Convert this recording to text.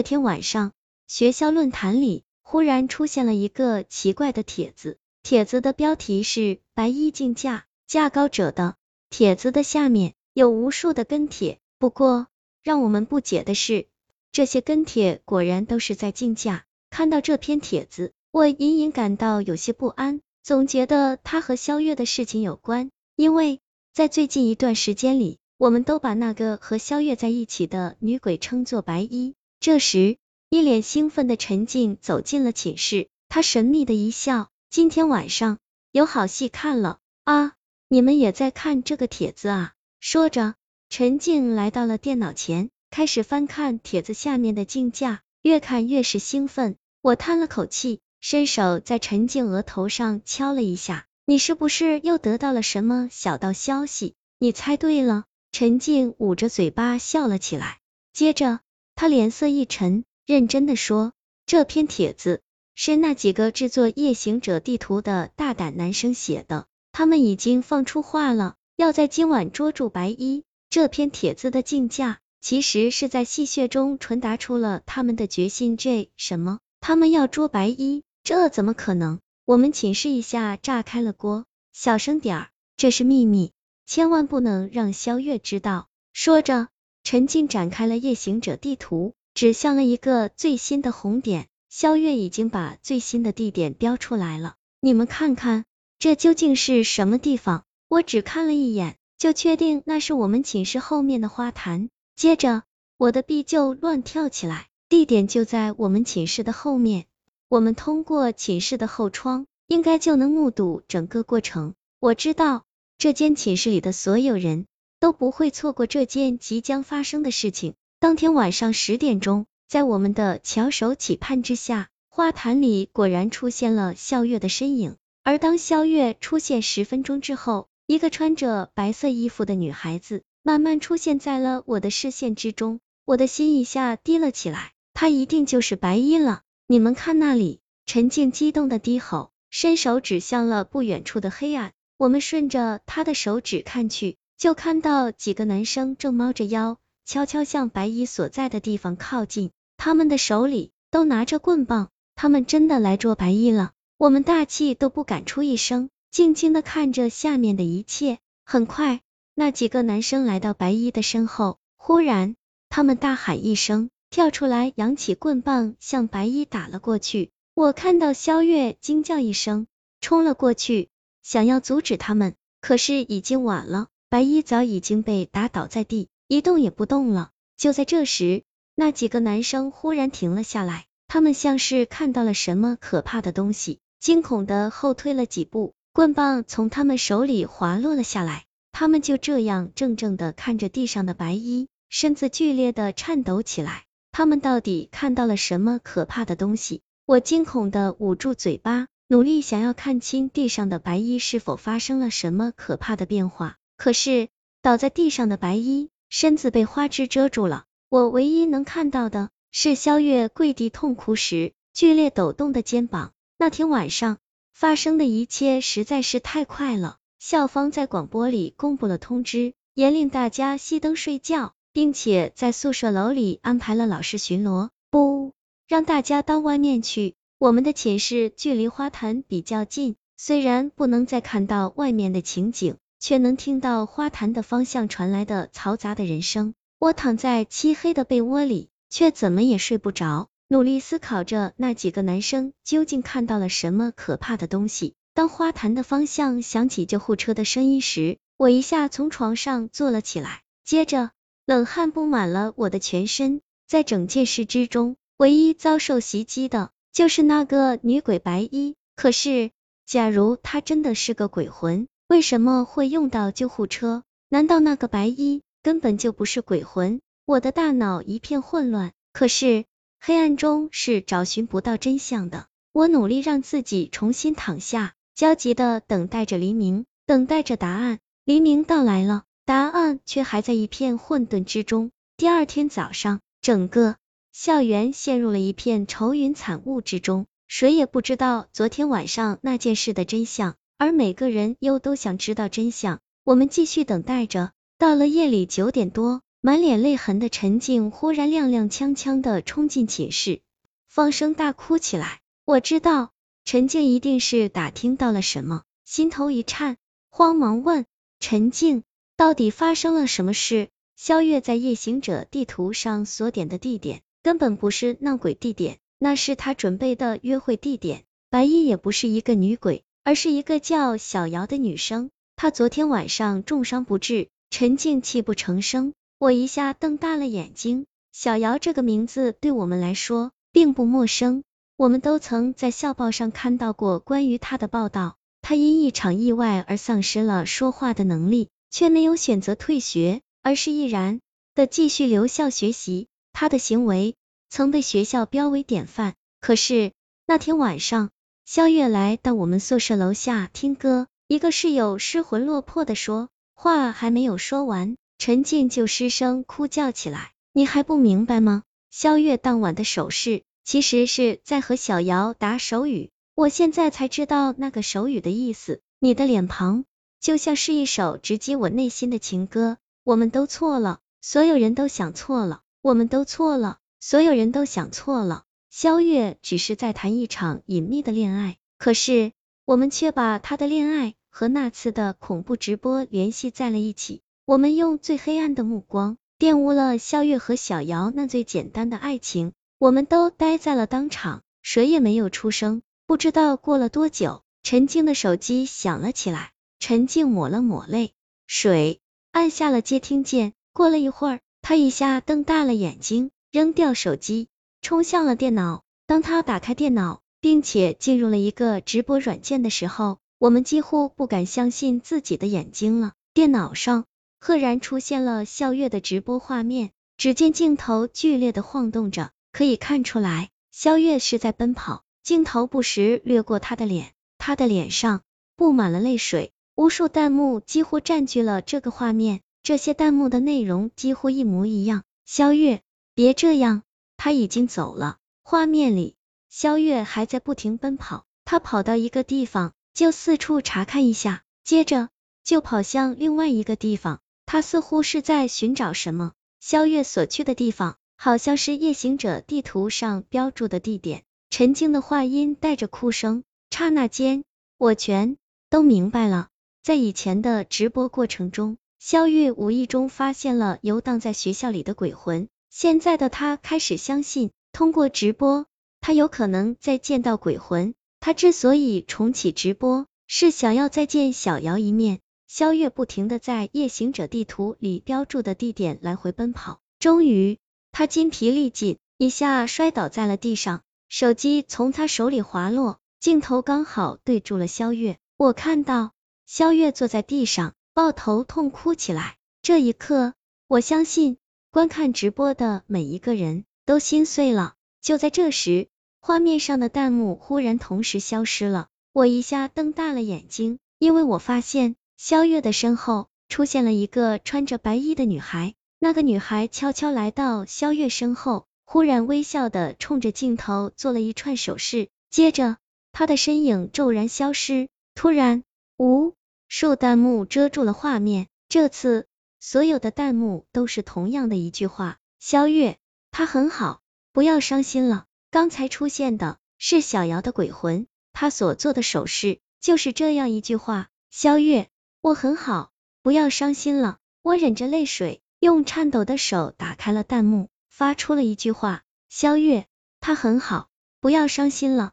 这天晚上，学校论坛里忽然出现了一个奇怪的帖子，帖子的标题是“白衣竞价，价高者得”。帖子的下面有无数的跟帖，不过让我们不解的是，这些跟帖果然都是在竞价。看到这篇帖子，我隐隐感到有些不安，总觉得他和萧月的事情有关，因为在最近一段时间里，我们都把那个和萧月在一起的女鬼称作白衣。这时，一脸兴奋的陈静走进了寝室，她神秘的一笑：“今天晚上有好戏看了啊！你们也在看这个帖子啊？”说着，陈静来到了电脑前，开始翻看帖子下面的竞价，越看越是兴奋。我叹了口气，伸手在陈静额头上敲了一下：“你是不是又得到了什么小道消息？”你猜对了。陈静捂着嘴巴笑了起来，接着。他脸色一沉，认真的说：“这篇帖子是那几个制作夜行者地图的大胆男生写的，他们已经放出话了，要在今晚捉住白衣。这篇帖子的竞价，其实是在戏谑中传达出了他们的决心。这什么？他们要捉白衣？这怎么可能？我们寝室一下炸开了锅！小声点儿，这是秘密，千万不能让萧月知道。”说着。陈静展开了夜行者地图，指向了一个最新的红点。萧月已经把最新的地点标出来了，你们看看，这究竟是什么地方？我只看了一眼，就确定那是我们寝室后面的花坛。接着，我的臂就乱跳起来，地点就在我们寝室的后面。我们通过寝室的后窗，应该就能目睹整个过程。我知道，这间寝室里的所有人。都不会错过这件即将发生的事情。当天晚上十点钟，在我们的翘首企盼之下，花坛里果然出现了肖月的身影。而当肖月出现十分钟之后，一个穿着白色衣服的女孩子慢慢出现在了我的视线之中，我的心一下低了起来。她一定就是白衣了！你们看那里！陈静激动的低吼，伸手指向了不远处的黑暗。我们顺着她的手指看去。就看到几个男生正猫着腰，悄悄向白衣所在的地方靠近，他们的手里都拿着棍棒，他们真的来捉白衣了。我们大气都不敢出一声，静静的看着下面的一切。很快，那几个男生来到白衣的身后，忽然，他们大喊一声，跳出来，扬起棍棒向白衣打了过去。我看到萧月惊叫一声，冲了过去，想要阻止他们，可是已经晚了。白衣早已经被打倒在地，一动也不动了。就在这时，那几个男生忽然停了下来，他们像是看到了什么可怕的东西，惊恐的后退了几步，棍棒从他们手里滑落了下来。他们就这样怔怔的看着地上的白衣，身子剧烈的颤抖起来。他们到底看到了什么可怕的东西？我惊恐的捂住嘴巴，努力想要看清地上的白衣是否发生了什么可怕的变化。可是倒在地上的白衣身子被花枝遮住了，我唯一能看到的是萧月跪地痛哭时剧烈抖动的肩膀。那天晚上发生的一切实在是太快了。校方在广播里公布了通知，严令大家熄灯睡觉，并且在宿舍楼里安排了老师巡逻，不让大家到外面去。我们的寝室距离花坛比较近，虽然不能再看到外面的情景。却能听到花坛的方向传来的嘈杂的人声。我躺在漆黑的被窝里，却怎么也睡不着，努力思考着那几个男生究竟看到了什么可怕的东西。当花坛的方向响起救护车的声音时，我一下从床上坐了起来，接着冷汗布满了我的全身。在整件事之中，唯一遭受袭击的就是那个女鬼白衣。可是，假如她真的是个鬼魂？为什么会用到救护车？难道那个白衣根本就不是鬼魂？我的大脑一片混乱，可是黑暗中是找寻不到真相的。我努力让自己重新躺下，焦急的等待着黎明，等待着答案。黎明到来了，答案却还在一片混沌之中。第二天早上，整个校园陷入了一片愁云惨雾之中，谁也不知道昨天晚上那件事的真相。而每个人又都想知道真相，我们继续等待着。到了夜里九点多，满脸泪痕的陈静忽然踉踉跄跄的冲进寝室，放声大哭起来。我知道陈静一定是打听到了什么，心头一颤，慌忙问陈静，到底发生了什么事？萧月在夜行者地图上所点的地点，根本不是闹鬼地点，那是他准备的约会地点。白衣也不是一个女鬼，而是一个叫小瑶的女生。她昨天晚上重伤不治，陈静泣不成声。我一下瞪大了眼睛，小瑶这个名字对我们来说并不陌生，我们都曾在校报上看到过关于她的报道。她因一场意外而丧失了说话的能力，却没有选择退学，而是毅然的继续留校学习。她的行为曾被学校标为典范。可是那天晚上，肖月来到我们宿舍楼下听歌，一个室友失魂落魄的说话还没有说完。陈静就失声哭叫起来，你还不明白吗？肖月当晚的手势，其实是在和小瑶打手语。我现在才知道那个手语的意思。你的脸庞就像是一首直击我内心的情歌。我们都错了，所有人都想错了，我们都错了，所有人都想错了。萧月只是在谈一场隐秘的恋爱，可是我们却把他的恋爱和那次的恐怖直播联系在了一起。我们用最黑暗的目光玷污了萧月和小瑶那最简单的爱情，我们都呆在了当场，谁也没有出声。不知道过了多久，陈静的手机响了起来，陈静抹了抹泪水，按下了接听键。过了一会儿，他一下瞪大了眼睛，扔掉手机，冲向了电脑。当他打开电脑，并且进入了一个直播软件的时候，我们几乎不敢相信自己的眼睛了。电脑上。赫然出现了笑月的直播画面，只见镜头剧烈的晃动着，可以看出来，肖月是在奔跑。镜头不时掠过他的脸，他的脸上布满了泪水，无数弹幕几乎占据了这个画面，这些弹幕的内容几乎一模一样。萧月，别这样，他已经走了。画面里，萧月还在不停奔跑，他跑到一个地方就四处查看一下，接着就跑向另外一个地方。他似乎是在寻找什么。萧月所去的地方，好像是夜行者地图上标注的地点。陈静的话音带着哭声，刹那间，我全都明白了。在以前的直播过程中，肖月无意中发现了游荡在学校里的鬼魂。现在的他开始相信，通过直播，他有可能再见到鬼魂。他之所以重启直播，是想要再见小瑶一面。萧月不停的在夜行者地图里标注的地点来回奔跑，终于，他筋疲力尽，一下摔倒在了地上，手机从他手里滑落，镜头刚好对住了萧月。我看到萧月坐在地上，抱头痛哭起来。这一刻，我相信观看直播的每一个人都心碎了。就在这时，画面上的弹幕忽然同时消失了，我一下瞪大了眼睛，因为我发现。萧月的身后出现了一个穿着白衣的女孩，那个女孩悄悄来到萧月身后，忽然微笑的冲着镜头做了一串手势，接着她的身影骤然消失。突然，无数弹幕遮住了画面，这次所有的弹幕都是同样的一句话：肖月，他很好，不要伤心了。刚才出现的是小瑶的鬼魂，他所做的手势就是这样一句话：肖月。我很好，不要伤心了。我忍着泪水，用颤抖的手打开了弹幕，发出了一句话：肖月，他很好，不要伤心了。